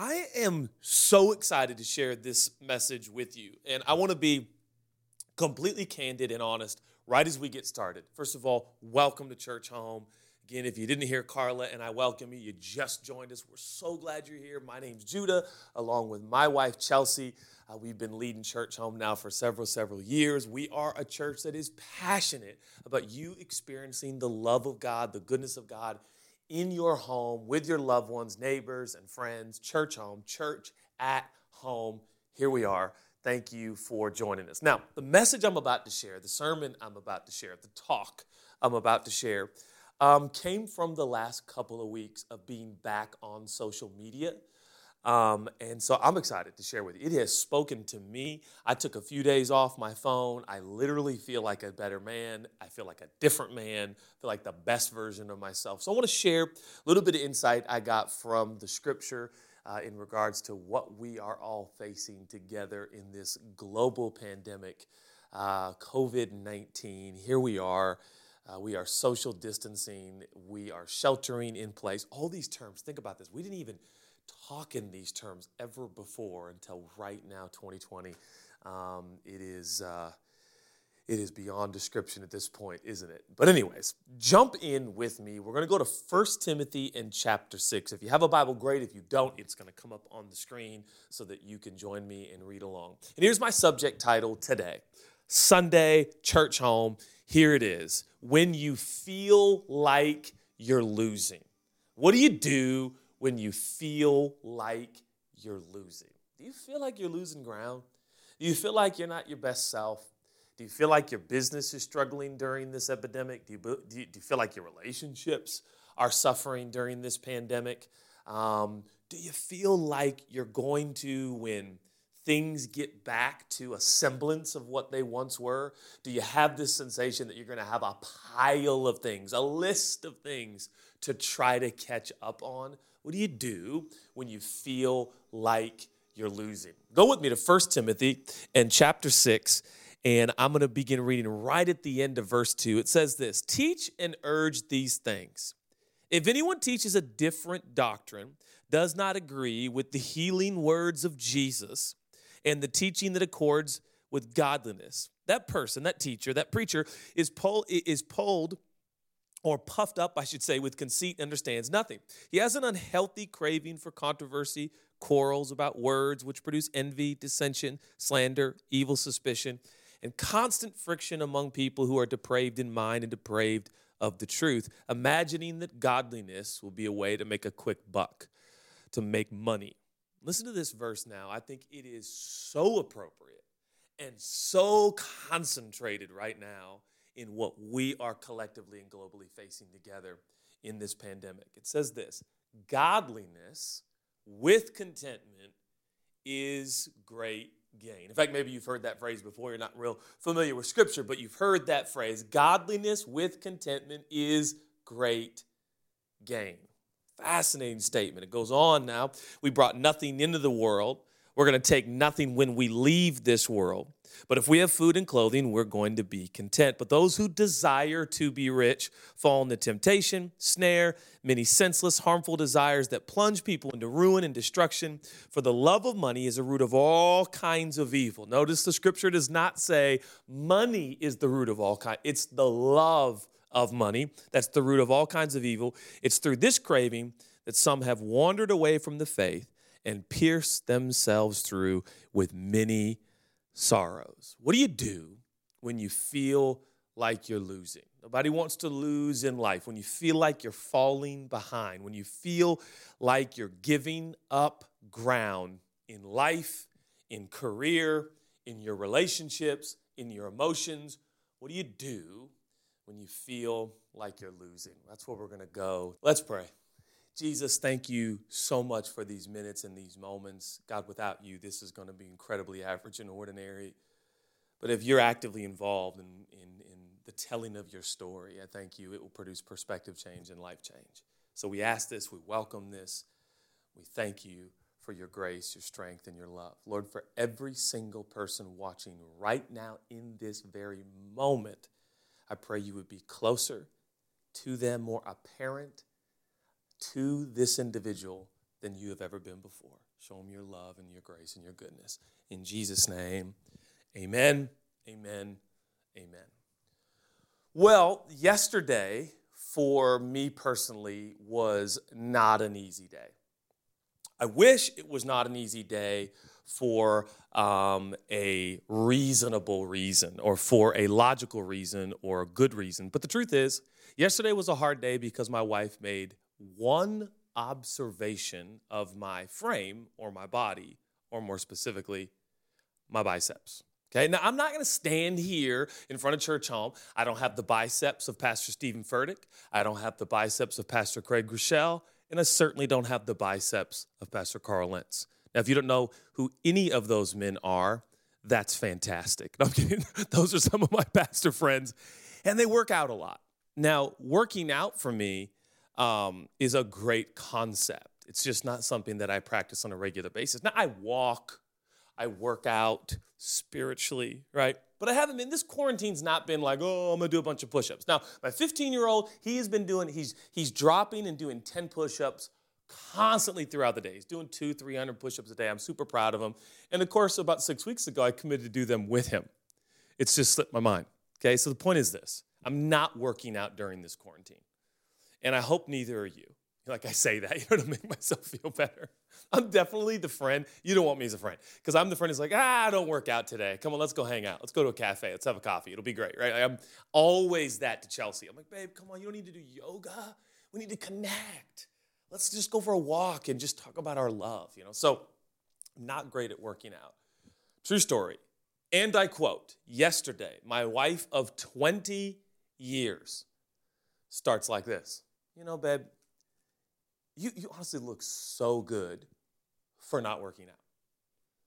I am so excited to share this message with you. And I want to be completely candid and honest right as we get started. First of all, welcome to Churchome. Again, if you didn't hear Carla and I welcome you, you just joined us. We're so glad you're here. My name's Judah, along with my wife, Chelsea. Uh, we've been leading Churchome now for several, several years. We are a church that is passionate about you experiencing the love of God, the goodness of God in your home with your loved ones, neighbors, and friends. Churchome, church at home. Here we are. Thank you for joining us. Now, the message I'm about to share, the sermon I'm about to share, the talk I'm about to share, um, came from the last couple of weeks of being back on social media. Um, and so I'm excited to share with you. It has spoken to me. I took a few days off my phone. I literally feel like a better man. I feel like a different man. I feel like the best version of myself. So I want to share a little bit of insight I got from the scripture uh, in regards to what we are all facing together in this global pandemic, uh, COVID 19. Here we are. Uh, we are social distancing. We are sheltering in place. All these terms, think about this. We didn't even talk in these terms ever before until right now, 2020. Um, it is. Uh, it is beyond description at this point, isn't it? But, anyways, jump in with me. We're going to go to 1 Timothy in chapter 6. If you have a Bible, great. If you don't, it's going to come up on the screen so that you can join me and read along. And here's my subject title today Sunday, Churchome. Here it is. When you feel like you're losing, what do you do when you feel like you're losing? Do you feel like you're losing ground? Do you feel like you're not your best self? Do you feel like your business is struggling during this epidemic? Do you, do you, do you feel like your relationships are suffering during this pandemic? Um, do you feel like you're going to, when things get back to a semblance of what they once were? Do you have this sensation that you're going to have a pile of things, a list of things to try to catch up on? What do you do when you feel like you're losing? Go with me to 1 Timothy and chapter 6, and I'm going to begin reading right at the end of verse 2. It says this Teach and urge these things. If anyone teaches a different doctrine, does not agree with the healing words of Jesus, and the teaching that accords with godliness, that person, that teacher, that preacher is, pull, is pulled or puffed up, I should say, with conceit, understands nothing. He has an unhealthy craving for controversy, quarrels about words, which produce envy, dissension, slander, evil suspicion, and constant friction among people who are depraved in mind and depraved of the truth, imagining that godliness will be a way to make a quick buck, to make money. Listen to this verse now. I think it is so appropriate and so concentrated right now in what we are collectively and globally facing together in this pandemic. It says this Godliness with contentment is great gain. In fact, maybe you've heard that phrase before. You're not real familiar with Scripture, but you've heard that phrase Godliness with contentment is great gain. Fascinating statement. It goes on now. We brought nothing into the world. We're going to take nothing when we leave this world. But if we have food and clothing, we're going to be content. But those who desire to be rich fall into temptation, snare, many senseless, harmful desires that plunge people into ruin and destruction. For the love of money is a root of all kinds of evil. Notice the scripture does not say money is the root of all kinds, it's the love of money that's the root of all kinds of evil. It's through this craving that some have wandered away from the faith and pierce themselves through with many sorrows. What do you do when you feel like you're losing? Nobody wants to lose in life. When you feel like you're falling behind, when you feel like you're giving up ground in life, in career, in your relationships, in your emotions, what do you do when you feel like you're losing? That's where we're going to go. Let's pray. Jesus, thank you so much for these minutes and these moments. God, without you, this is going to be incredibly average and ordinary. But if you're actively involved in, in, in the telling of your story, I thank you, it will produce perspective change and life change. So we ask this, we welcome this, we thank you for your grace, your strength, and your love. Lord, for every single person watching right now in this very moment, I pray you would be closer to them, more apparent to this individual than you have ever been before. Show them your love and your grace and your goodness. In Jesus' name, amen, amen, amen. Well, yesterday for me personally was not an easy day. I wish it was not an easy day for um, a reasonable reason or for a logical reason or a good reason. But the truth is, yesterday was a hard day because my wife made one observation of my frame or my body, or more specifically, my biceps. Okay, now I'm not gonna stand here in front of church home. I don't have the biceps of Pastor Steven Furtick. I don't have the biceps of Pastor Craig Groeschel, and I certainly don't have the biceps of Pastor Carl Lentz. Now, if you don't know who any of those men are, that's fantastic. No, I'm kidding. Those are some of my pastor friends, and they work out a lot. Now, working out for me um, is a great concept. It's just not something that I practice on a regular basis. Now, I walk, I work out spiritually, right? But I haven't been, this quarantine's not been like, oh, I'm gonna do a bunch of push ups. Now, my 15 year old, he has been doing, he's, he's dropping and doing 10 push ups constantly throughout the day. He's doing two, 300 push ups a day. I'm super proud of him. And of course, about six weeks ago, I committed to do them with him. It's just slipped my mind. Okay, so the point is this I'm not working out during this quarantine. And I hope neither are you. Like I say that, you know, to make myself feel better. I'm definitely the friend. You don't want me as a friend. Because I'm the friend who's like, ah, I don't work out today. Come on, let's go hang out. Let's go to a cafe. Let's have a coffee. It'll be great, right? I'm always that to Chelsea. I'm like, babe, come on, you don't need to do yoga. We need to connect. Let's just go for a walk and just talk about our love, you know? So I'm not great at working out. True story. And I quote, yesterday, my wife of 20 years starts like this. You know, babe, you, you honestly look so good for not working out.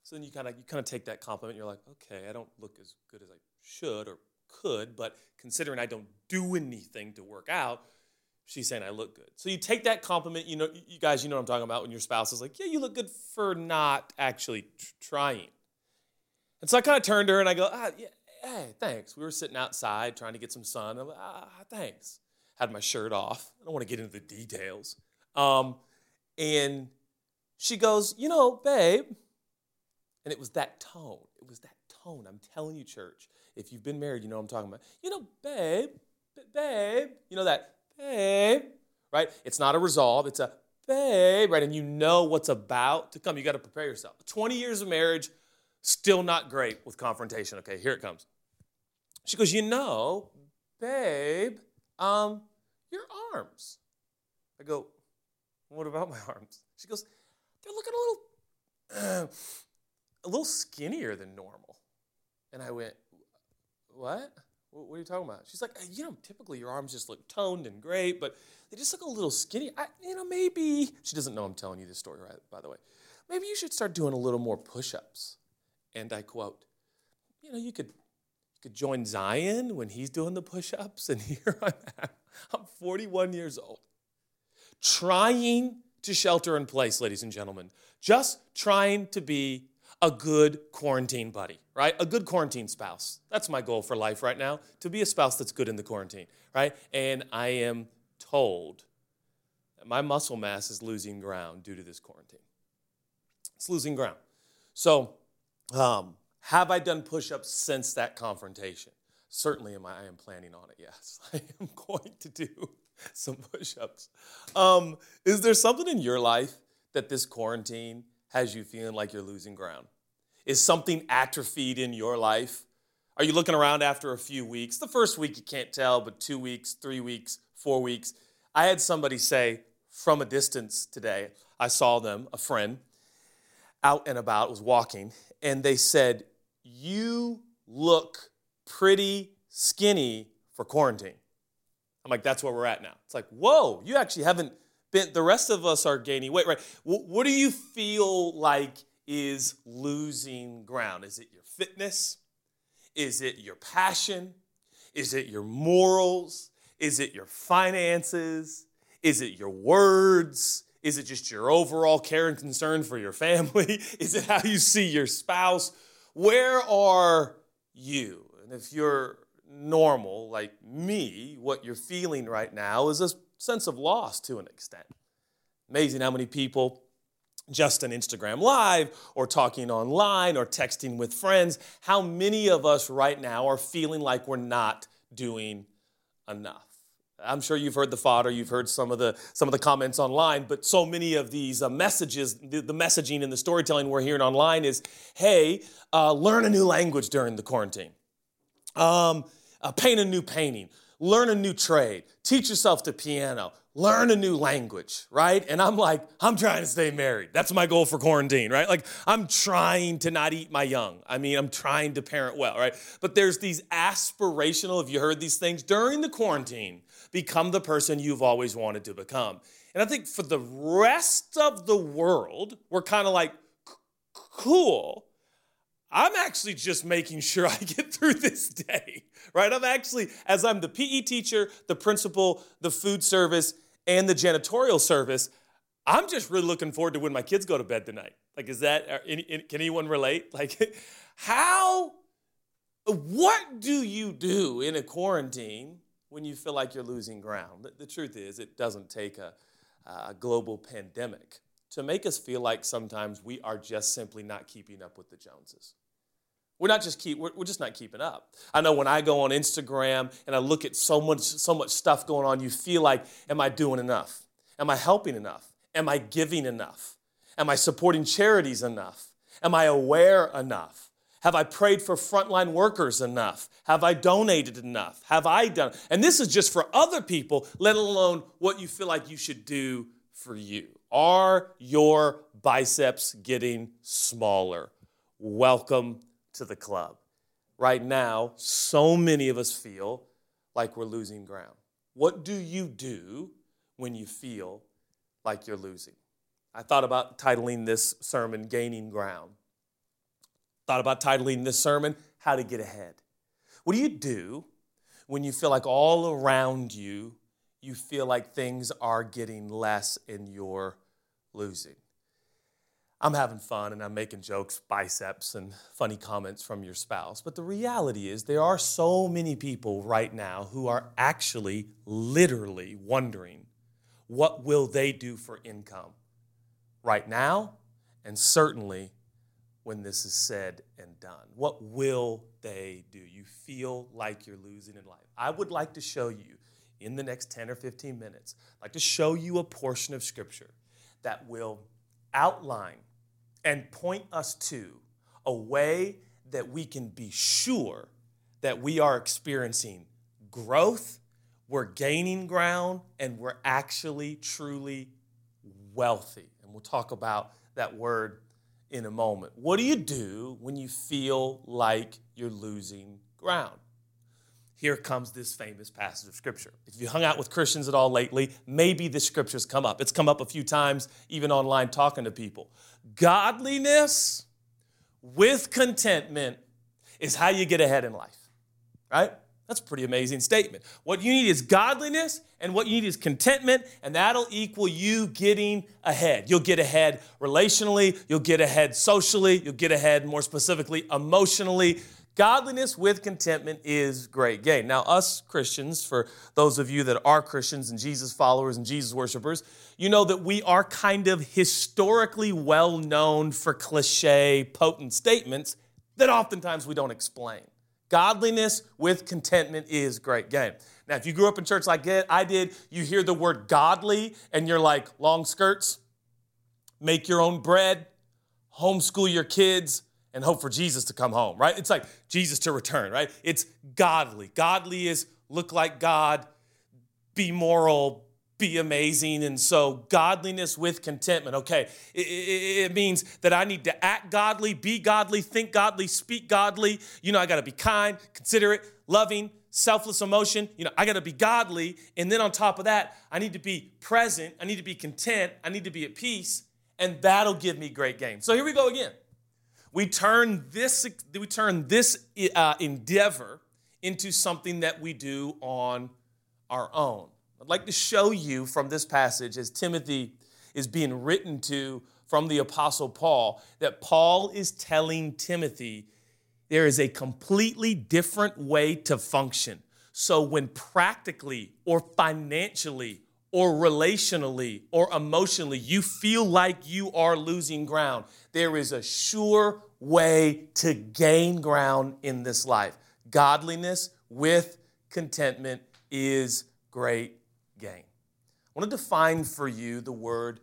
So then you kind of you kind of take that compliment. You're like, okay, I don't look as good as I should or could, but considering I don't do anything to work out, she's saying I look good. So you take that compliment. You know, you guys, you know what I'm talking about when your spouse is like, yeah, you look good for not actually trying. And so I kind of turned to her and I go, ah, yeah, hey, thanks. We were sitting outside trying to get some sun. I'm like, ah, thanks. Had my shirt off. I don't want to get into the details. Um, and she goes, You know, babe. And it was that tone. It was that tone. I'm telling you, church, if you've been married, you know what I'm talking about. You know, babe, babe. You know that, babe, right? It's not a resolve, it's a babe, right? And you know what's about to come. You got to prepare yourself. 20 years of marriage, still not great with confrontation. Okay, here it comes. She goes, You know, babe, um, your arms. I go, what about my arms? She goes, they're looking a little, a little skinnier than normal. And I went, what? What are you talking about? She's like, you know, typically your arms just look toned and great, but they just look a little skinny. I, you know, maybe she doesn't know I'm telling you this story, right? By the way, maybe you should start doing a little more push-ups. And I quote, you know, you could, could join Zion when he's doing the push-ups, and here I am. I'm 41 years old trying to shelter in place, ladies and gentlemen, just trying to be a good quarantine buddy, right? A good quarantine spouse. That's my goal for life right now, to be a spouse that's good in the quarantine, right? And I am told that my muscle mass is losing ground due to this quarantine. It's losing ground. So, um, have I done push ups since that confrontation? Certainly am I, I am planning on it, yes. I am going to do some push ups. Um, is there something in your life that this quarantine has you feeling like you're losing ground? Is something atrophied in your life? Are you looking around after a few weeks? The first week you can't tell, but two weeks, three weeks, four weeks. I had somebody say from a distance today, I saw them, a friend, out and about, was walking, and they said, You look pretty skinny for quarantine. I'm like, that's where we're at now. It's like, whoa, you actually haven't been, the rest of us are gaining weight, right? What do you feel like is losing ground? Is it your fitness? Is it your passion? Is it your morals? Is it your finances? Is it your words? Is it just your overall care and concern for your family? Is it how you see your spouse? Where are you? And if you're normal, like me, what you're feeling right now is a sense of loss to an extent. Amazing how many people just an Instagram Live or talking online or texting with friends, how many of us right now are feeling like we're not doing enough? I'm sure you've heard the fodder, you've heard some of the some of the comments online, but so many of these uh, messages, the, the, messaging and the storytelling we're hearing online is, "Hey, uh, learn a new language during the quarantine, um, uh, paint a new painting, learn a new trade, teach yourself the piano, learn a new language, right? And I'm like, I'm trying to stay married. That's my goal for quarantine, right? Like, I'm trying to not eat my young. I mean, I'm trying to parent well, right? But there's these aspirational, have you heard these things? During the quarantine, become the person you've always wanted to become. And I think for the rest of the world, we're kind of like, cool. I'm actually just making sure I get through this day, right? I'm actually, as I'm the PE teacher, the principal, the food service, and the janitorial service, I'm just really looking forward to when my kids go to bed tonight. Like, is that, uh, any, can anyone relate? Like, how, what do you do in a quarantine when you feel like you're losing ground? The, truth is, it doesn't take a, a global pandemic to make us feel like sometimes we are just simply not keeping up with the Joneses. We're not just keep we're, we're, just not keeping up. I know when I go on Instagram and I look at so much so much stuff going on, you feel like, am I doing enough? Am I helping enough? Am I giving enough? Am I supporting charities enough? Am I aware enough? Have I prayed for frontline workers enough? Have I donated enough? Have I done? And this is just for other people, let alone what you feel like you should do for you. Are your biceps getting smaller? Welcome to the club. Right now, so many of us feel like we're losing ground. What do you do when you feel like you're losing? I thought about titling this sermon Gaining Ground. Thought about titling this sermon How to Get Ahead. What do you do when you feel like all around you, you feel like things are getting less and you're losing? I'm having fun and I'm making jokes, biceps, and funny comments from your spouse. But the reality is, there are so many people right now who are actually literally wondering what will they do for income right now and certainly when this is said and done. What will they do? You feel like you're losing in life. I would like to show you in the next 10 or 15 minutes, I'd like to show you a portion of scripture that will outline and point us to a way that we can be sure that we are experiencing growth, we're gaining ground, and we're actually truly wealthy. And we'll talk about that word in a moment. What do you do when you feel like you're losing ground? Here comes this famous passage of scripture. If you hung out with Christians at all lately, maybe this scripture's come up. It's come up a few times, even online, talking to people. Godliness with contentment is how you get ahead in life, right? That's a pretty amazing statement. What you need is godliness, and what you need is contentment, and that'll equal you getting ahead. You'll get ahead relationally, you'll get ahead socially, you'll get ahead more specifically emotionally. Godliness with contentment is great gain. Now, us Christians, for those of you that are Christians and Jesus followers and Jesus worshipers, you know that we are kind of historically well known for cliche, potent statements that oftentimes we don't explain. Godliness with contentment is great gain. Now, if you grew up in church like I did, you hear the word godly and you're like, long skirts, make your own bread, homeschool your kids, and hope for Jesus to come home, right? It's like Jesus to return, right? It's godly. Godly is look like God, be moral, be amazing. And so, godliness with contentment. Okay, it, it, it, means that I need to act godly, be godly, think godly, speak godly. You know, I got to be kind, considerate, loving, selfless emotion. You know, I got to be godly. And then on top of that, I need to be present. I need to be content. I need to be at peace. And that'll give me great gain. So here we go again. We turn this, we turn this uh, endeavor into something that we do on our own. I'd like to show you from this passage as Timothy is being written to from the Apostle Paul that Paul is telling Timothy there is a completely different way to function. So, when practically or financially or relationally or emotionally you feel like you are losing ground, there is a sure way to gain ground in this life. Godliness with contentment is great gain. I want to define for you the word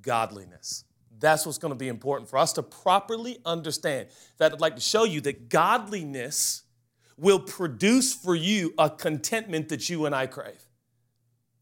godliness. That's what's going to be important for us to properly understand. That I'd like to show you that godliness will produce for you a contentment that you and I crave.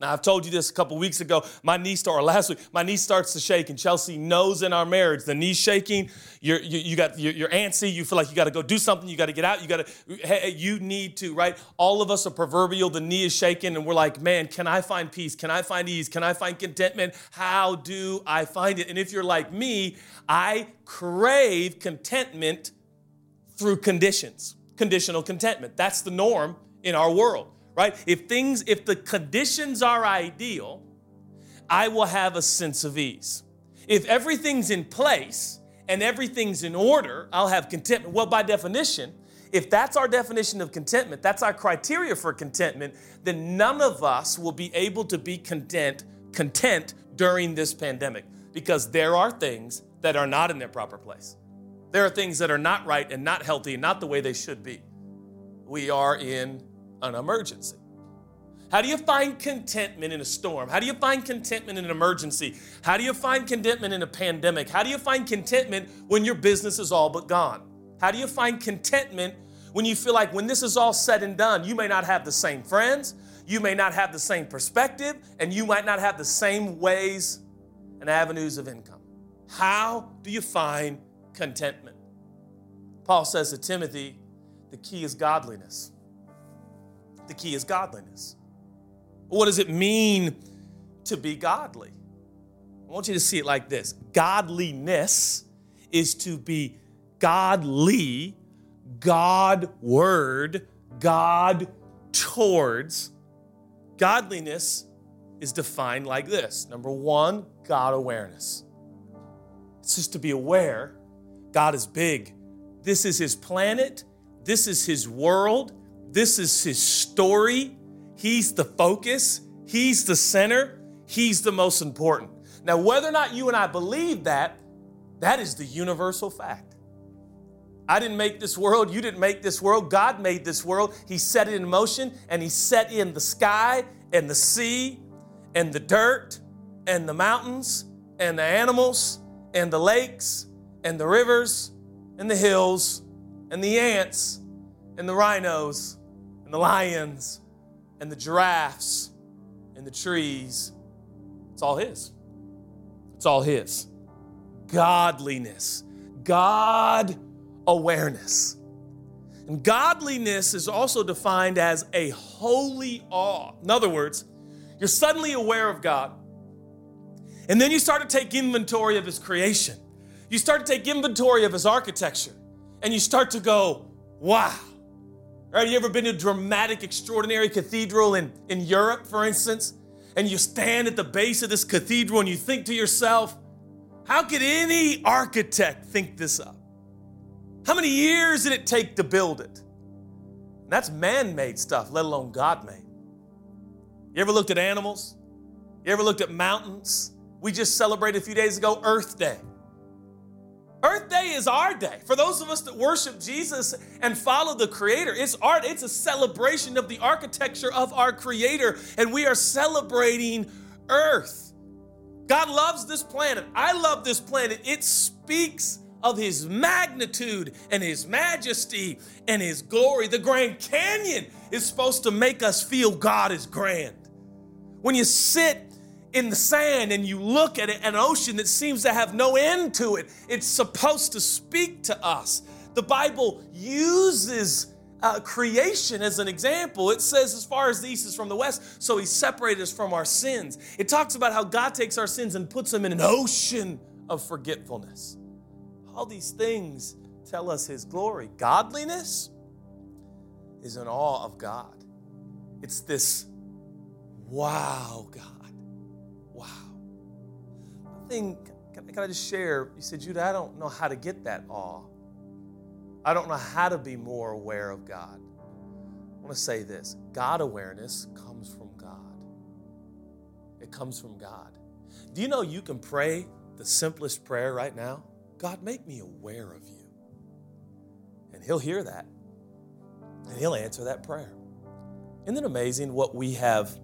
Now, I've told you this a couple weeks ago. My knee started last week. My knee starts to shake, and Chelsea knows in our marriage the knee's shaking. You're, you, you got you're, you're, antsy. You feel like you got to go do something. You got to get out. You got to. Hey, you need to right. All of us are proverbial. The knee is shaking, and we're like, man, can I find peace? Can I find ease? Can I find contentment? How do I find it? And if you're like me, I crave contentment through conditions. Conditional contentment. That's the norm in our world right? If things, if the conditions are ideal, I will have a sense of ease. If everything's in place and everything's in order, I'll have contentment. Well, by definition, if that's our definition of contentment, that's our criteria for contentment, then none of us will be able to be content, content during this pandemic because there are things that are not in their proper place. There are things that are not right and not healthy and not the way they should be. We are in an emergency? How do you find contentment in a storm? How do you find contentment in an emergency? How do you find contentment in a pandemic? How do you find contentment when your business is all but gone? How do you find contentment when you feel like when this is all said and done, you may not have the same friends, you may not have the same perspective, and you might not have the same ways and avenues of income? How do you find contentment? Paul says to Timothy, the key is godliness. The key is godliness. What does it mean to be godly? I want you to see it like this Godliness is to be godly, God word, God towards. Godliness is defined like this number one, God awareness. It's just to be aware God is big. This is His planet, this is His world, this is his story. He's the focus, he's the center, he's the most important. Now, whether or not you and I believe that, that is the universal fact. I didn't make this world, you didn't make this world, God made this world. He set it in motion and He set in the sky and the sea and the dirt and the mountains and the animals and the lakes and the rivers and the hills and the ants and the rhinos and the lions and the giraffes and the trees. It's all His. It's all His. Godliness, God awareness. And godliness is also defined as a holy awe. In other words, you're suddenly aware of God, and then you start to take inventory of His creation. You start to take inventory of His architecture, and you start to go, wow, Right? You ever been to a dramatic, extraordinary cathedral in, in Europe, for instance? And you stand at the base of this cathedral and you think to yourself, how could any architect think this up? How many years did it take to build it? And that's man made stuff, let alone God made. You ever looked at animals? You ever looked at mountains? We just celebrated a few days ago Earth Day. Earth Day is our day. For those of us that worship Jesus and follow the Creator, it's art. It's a celebration of the architecture of our Creator, and we are celebrating Earth. God loves this planet. I love this planet. It speaks of His magnitude and His majesty and His glory. The Grand Canyon is supposed to make us feel God is grand. When you sit in the sand and you look at it, an ocean that seems to have no end to it, it's supposed to speak to us. The Bible uses uh, creation as an example. It says, as far as the east is from the west, so he separated us from our sins. It talks about how God takes our sins and puts them in an ocean of forgetfulness. All these things tell us his glory. Godliness is in awe of God. It's this wow, God thing, can, can I just share? You said, Judah, I don't know how to get that awe. I don't know how to be more aware of God. I want to say this God awareness comes from God. it comes from God. Do you know you can pray the simplest prayer right now? God, make me aware of you. And He'll hear that, and He'll answer that prayer. Isn't it amazing what we have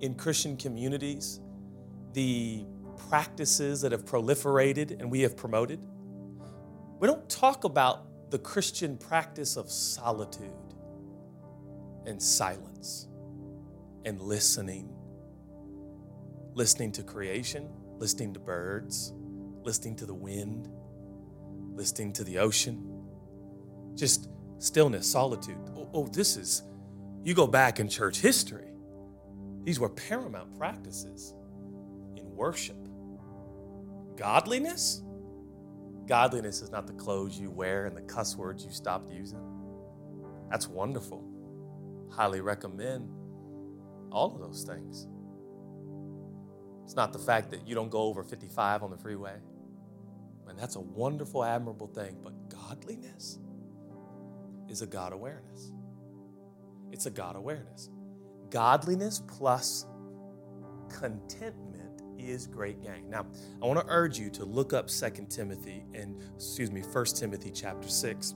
in Christian communities, the practices that have proliferated and we have promoted? We don't talk about the Christian practice of solitude and silence and listening. Listening to creation, listening to birds, listening to the wind, listening to the ocean. Just stillness, solitude. Oh, oh, this is, you go back in church history, these were paramount practices in worship. Godliness? Godliness is not the clothes you wear and the cuss words you stopped using. That's wonderful. Highly recommend all of those things. It's not the fact that you don't go over 55 on the freeway. And that's a wonderful, admirable thing. But godliness is a God awareness. It's a God awareness. Godliness plus contentment is great gain. Now, I want to urge you to look up Second Timothy and excuse me, First Timothy chapter 6,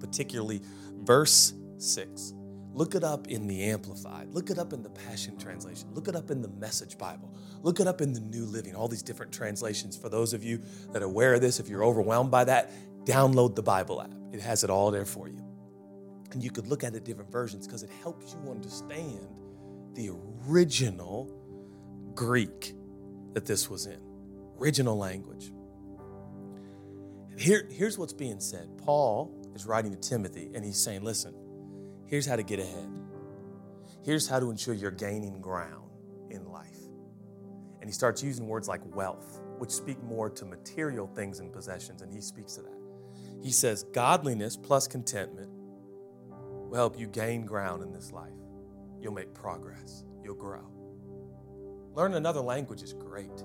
particularly verse 6. Look it up in the Amplified. Look it up in the Passion Translation. Look it up in the Message Bible. Look it up in the New Living, all these different translations. For those of you that are aware of this, if you're overwhelmed by that, download the Bible app. It has it all there for you. And you could look at it different versions because it helps you understand the original Greek that this was in, original language. Here, here's what's being said Paul is writing to Timothy, and he's saying, Listen, Here's how to get ahead. Here's how to ensure you're gaining ground in life. And he starts using words like wealth, which speak more to material things and possessions, and he speaks to that. He says, Godliness plus contentment will help you gain ground in this life. You'll make progress, you'll grow. Learning another language is great.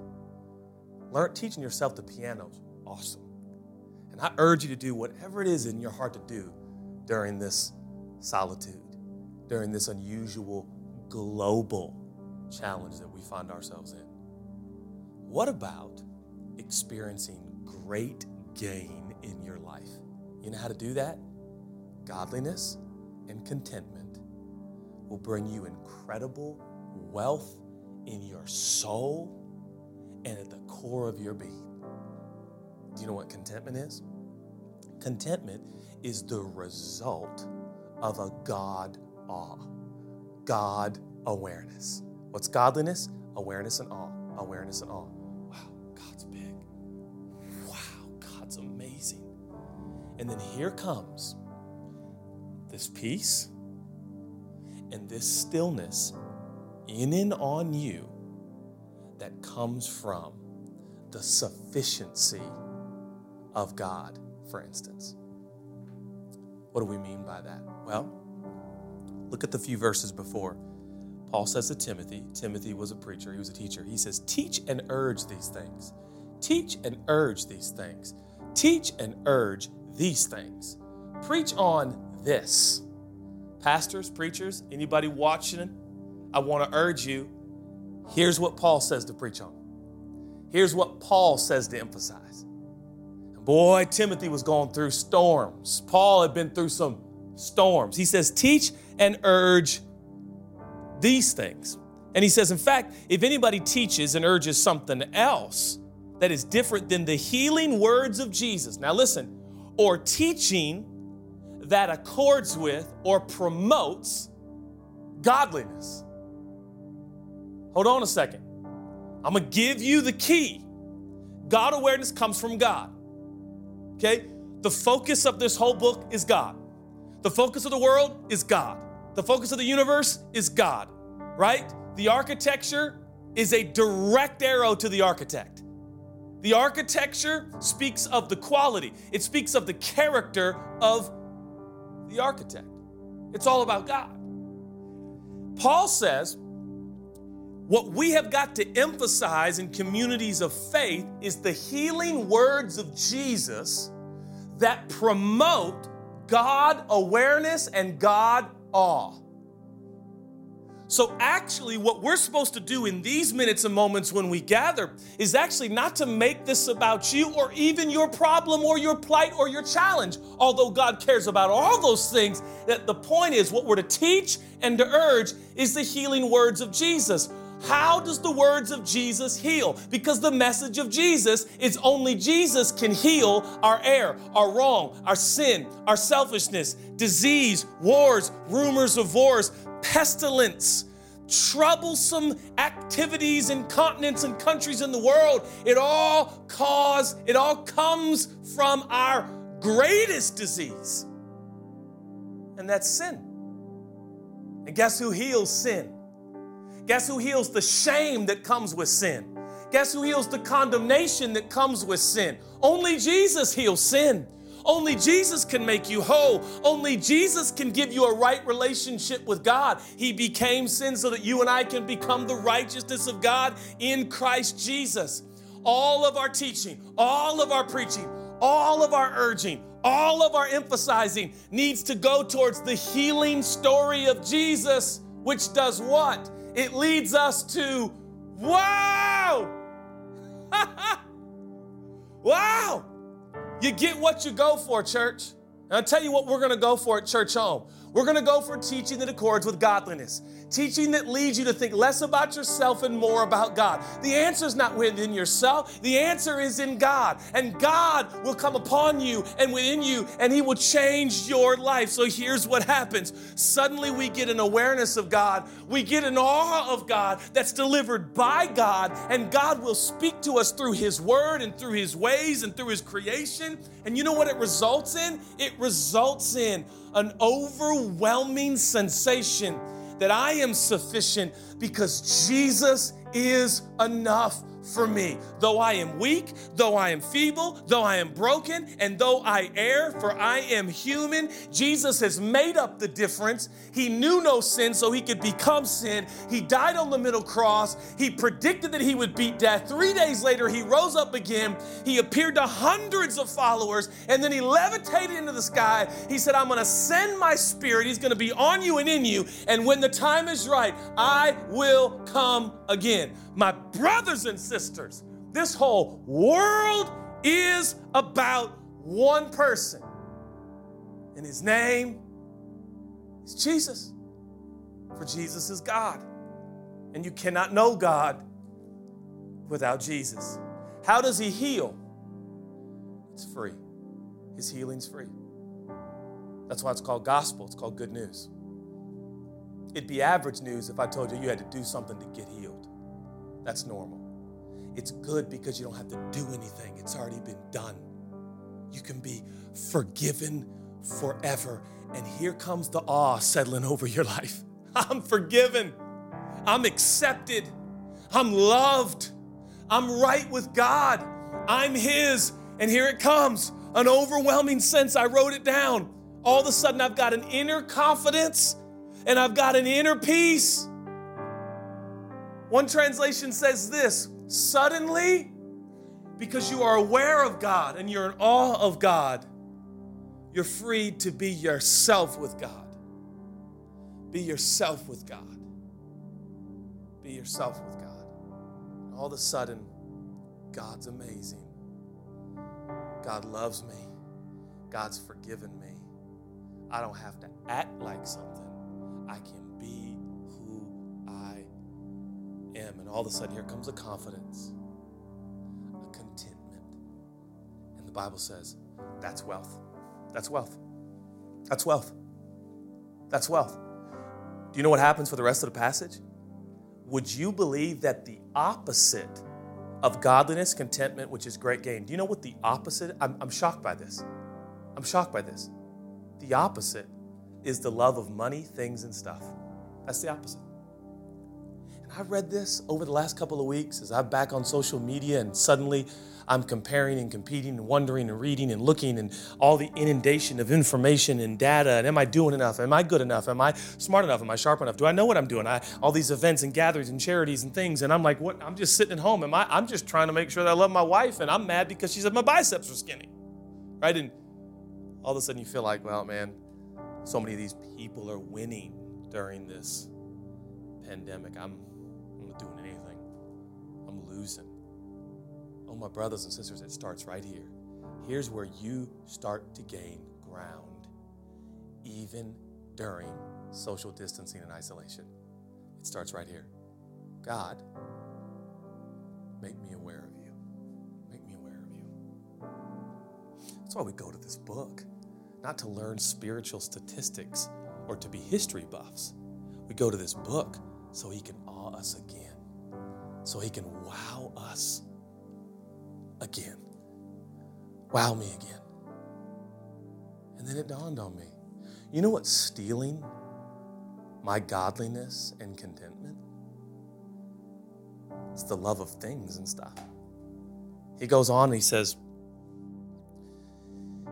Learn teaching yourself the piano is awesome. And I urge you to do whatever it is in your heart to do during this solitude during this unusual global challenge that we find ourselves in. What about experiencing great gain in your life? You know how to do that? Godliness and contentment will bring you incredible wealth in your soul and at the core of your being. Do you know what contentment is? Contentment is the result of a God awe, God awareness. What's godliness? Awareness and awe. Awareness and awe. Wow, God's big. Wow, God's amazing. And then here comes this peace and this stillness in and on you that comes from the sufficiency of God, for instance. What do we mean by that? Well, look at the few verses before. Paul says to Timothy, Timothy was a preacher, he was a teacher. He says, Teach and urge these things. Teach and urge these things. Teach and urge these things. Preach on this. Pastors, preachers, anybody watching, I want to urge you here's what Paul says to preach on. Here's what Paul says to emphasize. Boy, Timothy was going through storms. Paul had been through some storms. He says, Teach and urge these things. And he says, in fact, if anybody teaches and urges something else that is different than the healing words of Jesus, now listen, or teaching that accords with or promotes godliness. Hold on a second. I'm gonna give you the key. God awareness comes from God. Okay? The focus of this whole book is God. The focus of the world is God. The focus of the universe is God, right? The architecture is a direct arrow to the architect. The architecture speaks of the quality, it speaks of the character of the architect. It's all about God. Paul says, what we have got to emphasize in communities of faith is the healing words of Jesus that promote God awareness and God awe. So, actually, what we're supposed to do in these minutes and moments when we gather is actually not to make this about you or even your problem or your plight or your challenge. Although God cares about all those things, that the point is what we're to teach and to urge is the healing words of Jesus. How does the words of Jesus heal? Because the message of Jesus is only Jesus can heal our error, our wrong, our sin, our selfishness, disease, wars, rumors of wars, pestilence, troublesome activities in continents and countries in the world. It all cause, it all comes from our greatest disease. And that's sin. And guess who heals sin? Guess who heals the shame that comes with sin? Guess who heals the condemnation that comes with sin? Only Jesus heals sin. Only Jesus can make you whole. Only Jesus can give you a right relationship with God. He became sin so that you and I can become the righteousness of God in Christ Jesus. All of our teaching, all of our preaching, all of our urging, all of our emphasizing needs to go towards the healing story of Jesus, which does what? It leads us to wow! wow! You get what you go for, church. And I'll tell you what we're to go for at Churchome. We're to go for teaching that accords with godliness, teaching that leads you to think less about yourself and more about God. The answer is not within yourself, the answer is in God. And God will come upon you and within you, and He will change your life. So here's what happens suddenly we get an awareness of God, we get an awe of God that's delivered by God, and God will speak to us through His Word and through His ways and through His creation. And you know what it results in? It results in an overwhelming sensation that I am sufficient because Jesus is enough for me. Though I am weak, though I am feeble, though I am broken, and though I err, for I am human, Jesus has made up the difference. He knew no sin, so he could become sin. He died on the middle cross. He predicted that he would beat death. Three days later, he rose up again. He appeared to hundreds of followers, and then he levitated into the sky. He said, I'm going to send my spirit. He's going to be on you and in you. And when the time is right, I will come again. My brothers and sisters, this whole world is about one person, and his name is Jesus. For Jesus is God, and you cannot know God without Jesus. How does he heal? It's free. His healing's free. That's why it's called gospel, it's called good news. It'd be average news if I told you you had to do something to get healed. That's normal. It's good because you don't have to do anything, it's already been done. You can be forgiven forever. And here comes the awe settling over your life. I'm forgiven. I'm accepted. I'm loved. I'm right with God. I'm His. And here it comes an overwhelming sense. I wrote it down. All of a sudden, I've got an inner confidence and I've got an inner peace. One translation says this suddenly, because you are aware of God and you're in awe of God, you're free to be yourself with God. Be yourself with God. Be yourself with God. And all of a sudden, God's amazing. God loves me. God's forgiven me. I don't have to act like something. I can am. And all of a sudden, here comes a confidence, a contentment. And the Bible says that's wealth. That's wealth. That's wealth. That's wealth. Do you know what happens for the rest of the passage? Would you believe that the opposite of godliness, contentment, which is great gain, do you know what the opposite? I'm, I'm shocked by this. I'm shocked by this. The opposite is the love of money, things, and stuff. That's the opposite. I read this over the last couple of weeks as I'm back on social media and suddenly I'm comparing and competing and wondering and reading and looking and all the inundation of information and data. And am I doing enough? Am I good enough? Am I smart enough? Am I sharp enough? Do I know what I'm doing? I, all these events and gatherings and charities and things. And I'm like, what? I'm just sitting at home. Am I, I'm just trying to make sure that I love my wife and I'm mad because she said my biceps are skinny. Right? And all of a sudden you feel like, well, man, so many of these people are winning during this pandemic, I'm. I'm losing. Oh, my brothers and sisters, it starts right here. Here's where you start to gain ground, even during social distancing and isolation. It starts right here. God, make me aware of you. Make me aware of you. That's why we go to this book, not to learn spiritual statistics or to be history buffs. We go to this book so he can awe us again, so he can wow us again. Wow me again. And then it dawned on me you know what's stealing my godliness and contentment? It's the love of things and stuff. He goes on and he says,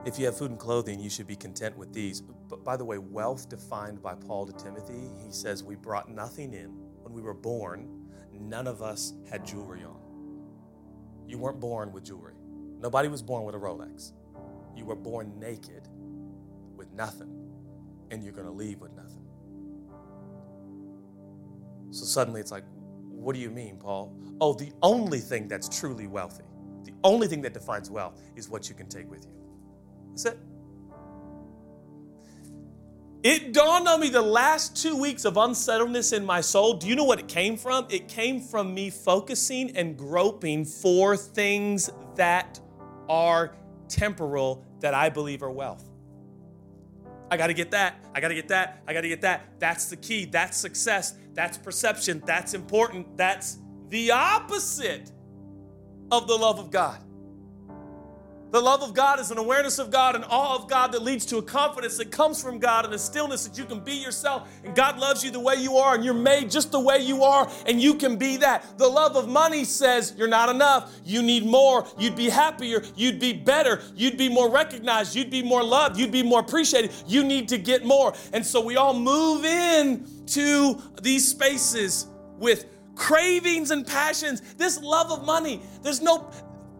if you have food and clothing, you should be content with these. But by the way, wealth defined by Paul to Timothy, he says, We brought nothing in. When we were born, none of us had jewelry on. You weren't born with jewelry. Nobody was born with a Rolex. You were born naked with nothing, and you're going to leave with nothing. So suddenly it's like, what do you mean, Paul? Oh, the only thing that's truly wealthy, the only thing that defines wealth is what you can take with you. That's it. It dawned on me the last two weeks of unsettledness in my soul. Do you know what it came from? It came from me focusing and groping for things that are temporal that I believe are wealth. I got to get that. I got to get that. I got to get that. That's the key. That's success. That's perception. That's important. That's the opposite of the love of God. The love of God is an awareness of God an awe of God that leads to a confidence that comes from God and a stillness that you can be yourself. And God loves you the way you are, and you're made just the way you are, and you can be that. The love of money says you're not enough. You need more. You'd be happier. You'd be better. You'd be more recognized. You'd be more loved. You'd be more appreciated. You need to get more. And so we all move in to these spaces with cravings and passions. This love of money, there's no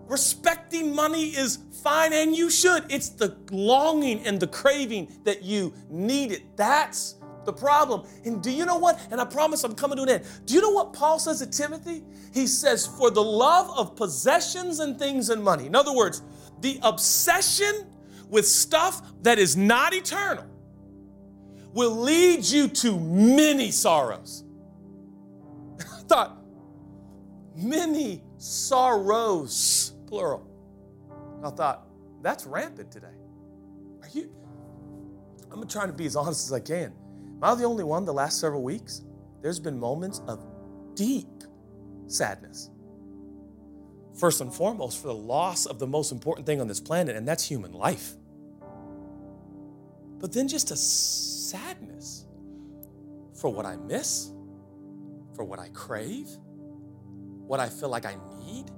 respecting money is fine and you should. It's the longing and the craving that you need it. That's the problem. And do you know what? And I promise I'm coming to an end. Do you know what Paul says to Timothy? He says, For the love of possessions and things and money. In other words, the obsession with stuff that is not eternal will lead you to many sorrows. I thought, many sorrows plural. I thought, that's rampant today. Are you? I'm trying to be as honest as I can. Am I the only one the last several weeks? There's been moments of deep sadness. First and foremost, for the loss of the most important thing on this planet, and that's human life. But then just a sadness for what I miss, for what I crave, what I feel like I need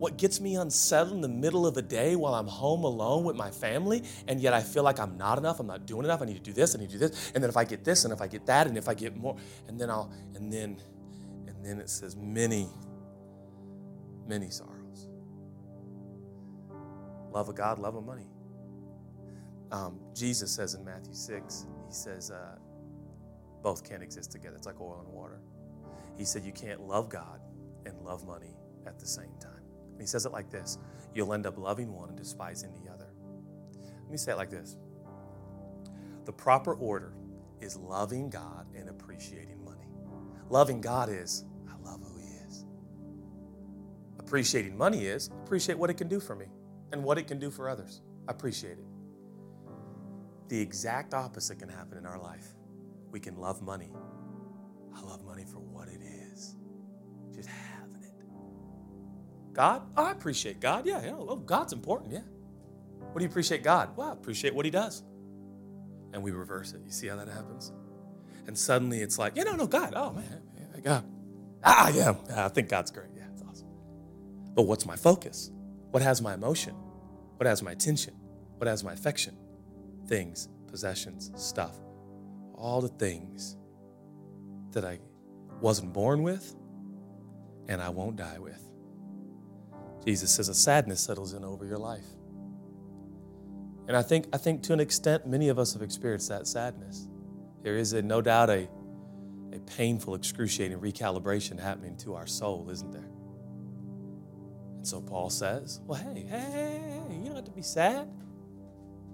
what gets me unsettled in the middle of the day while I'm home alone with my family, and yet I feel like I'm not enough, I'm not doing enough, I need to do this, I need to do this, and then if I get this, and if I get that, and if I get more, and then I'll, and then, and then it says many, many sorrows. Love of God, love of money. Um, Jesus says in Matthew 6, he says, uh, both can't exist together. It's like oil and water. He said, You can't love God and love money at the same time. He says it like this You'll end up loving one and despising the other. Let me say it like this The proper order is loving God and appreciating money. Loving God is, I love who He is. Appreciating money is, appreciate what it can do for me and what it can do for others. I appreciate it. The exact opposite can happen in our life. We can love money. I love money for what it is. Just God? Oh, I appreciate God. Yeah, yeah. Oh, God's important. Yeah. What do you appreciate God? Well, I appreciate what He does. And we reverse it. You see how that happens? And suddenly it's like, yeah, no, no, God. Oh, man. Yeah, God. Ah, yeah. I think God's great. Yeah, it's awesome. But what's my focus? What has my emotion? What has my attention? What has my affection? Things, possessions, stuff. All the things that I wasn't born with and I won't die with. Jesus says a sadness settles in over your life. And I think, I think to an extent, many of us have experienced that sadness. There is a, no doubt a, a painful, excruciating recalibration happening to our soul, isn't there? And so Paul says, well, hey, hey, you don't have to be sad.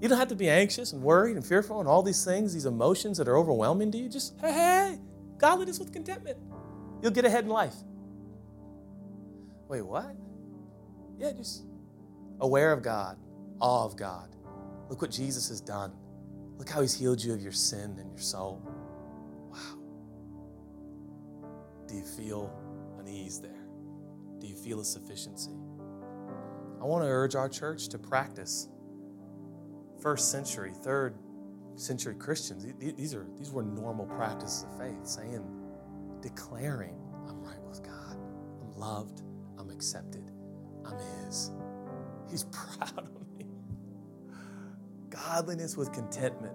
You don't have to be anxious and worried and fearful and all these things, these emotions that are overwhelming to you. Just, hey, hey, godliness with contentment. You'll get ahead in life. Wait, what? Yeah, just aware of God, awe of God. Look what Jesus has done. Look how he's healed you of your sin and your soul. Wow. Do you feel an ease there? Do you feel a sufficiency? I want to urge our church to practice first century, third century Christians. These, are, these were normal practices of faith, saying, declaring, I'm right with God, I'm loved, I'm accepted, I'm His. He's proud of me. Godliness with contentment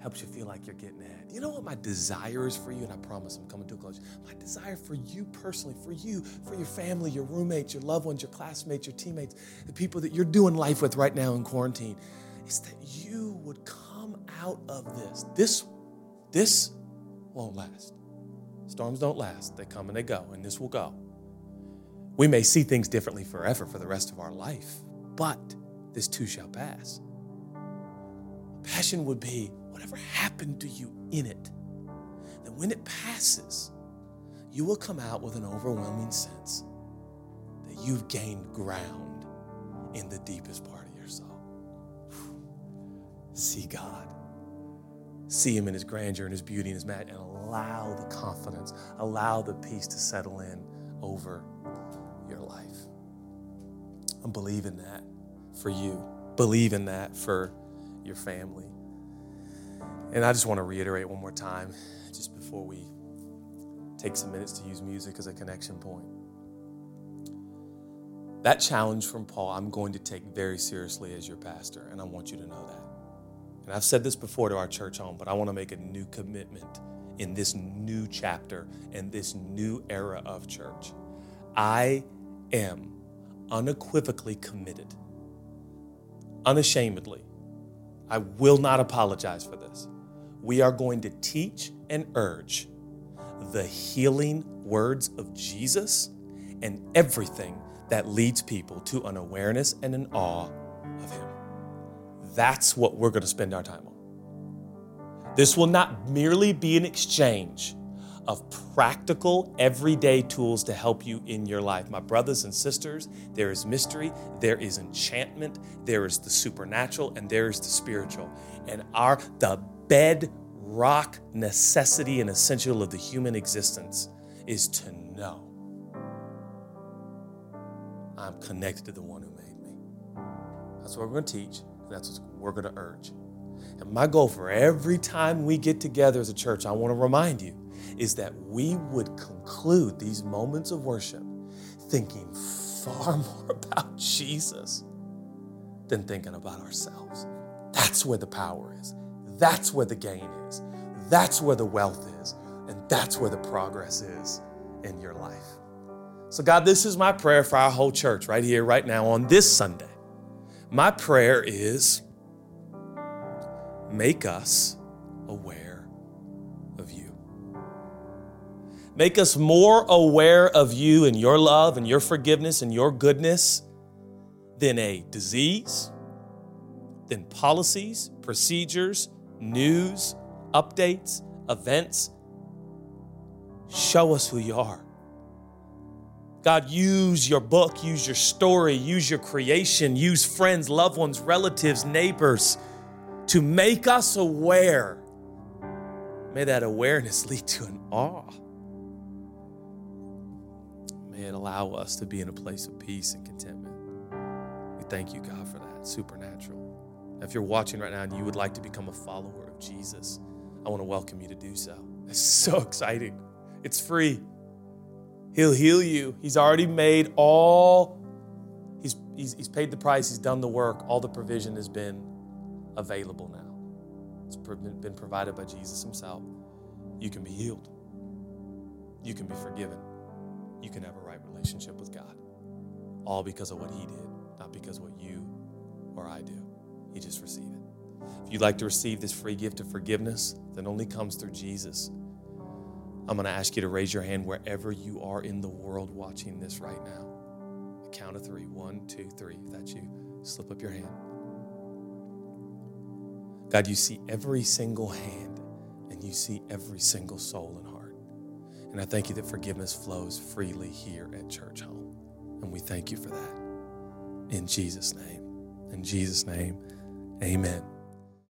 helps you feel like you're getting ahead. You know what my desire is for you? And I promise I'm coming to a close. My desire for you personally, for you, for your family, your roommates, your loved ones, your classmates, your teammates, the people that you're doing life with right now in quarantine, is that you would come out of this. This, this won't last. Storms don't last, they come and they go, and this will go. We may see things differently forever for the rest of our life, but this too shall pass. Passion would be whatever happened to you in it. That when it passes, you will come out with an overwhelming sense that you've gained ground in the deepest part of your soul. See God. See Him in His grandeur and His beauty and His majesty, and allow the confidence, allow the peace to settle in over your life. I'm believing that for you. Believe in that for your family. And I just want to reiterate one more time, just before we take some minutes to use music as a connection point. That challenge from Paul, I'm going to take very seriously as your pastor, and I want you to know that. And I've said this before to our church home, but I want to make a new commitment in this new chapter and this new era of church. I am unequivocally committed, unashamedly. I will not apologize for this we are going to teach and urge the healing words of Jesus and everything that leads people to an awareness and an awe of Him. That's what we're going to spend our time on. This will not merely be an exchange of practical, everyday tools to help you in your life. My brothers and sisters, there is mystery, there is enchantment, there is the supernatural, and there is the spiritual. And our the bedrock necessity and essential of the human existence is to know I'm connected to the one who made me. That's what we're going to teach. That's what we're going to urge. And my goal for every time we get together as a church, I want to remind you, is that we would conclude these moments of worship thinking far more about Jesus than thinking about ourselves. That's where the power is. That's where the gain is. That's where the wealth is. And that's where the progress is in your life. So, God, this is my prayer for our whole church right here, right now, on this Sunday. My prayer is make us aware Make us more aware of you and your love and your forgiveness and your goodness than a disease, than policies, procedures, news, updates, events. Show us who you are. God, use your book, use your story, use your creation, use friends, loved ones, relatives, neighbors to make us aware. May that awareness lead to an awe. It allow us to be in a place of peace and contentment. We thank you, God, for that supernatural. If you're watching right now and you would like to become a follower of Jesus, I want to welcome you to do so. It's so exciting. It's free. He'll heal you. He's already made all, he's, he's, he's paid the price, he's done the work, all the provision has been available now. It's been provided by Jesus himself. You can be healed, you can be forgiven, you can have a right relationship with God. All because of what he did, not because what you or I do. You just receive it. If you'd like to receive this free gift of forgiveness that only comes through Jesus, I'm going to ask you to raise your hand wherever you are in the world watching this right now. The count of three. One, two, three. If that's you, slip up your hand. God, you see every single hand and you see every single soul and heart. And I thank you that forgiveness flows freely here at Churchome. And we thank you for that. In Jesus' name. In Jesus' name, amen.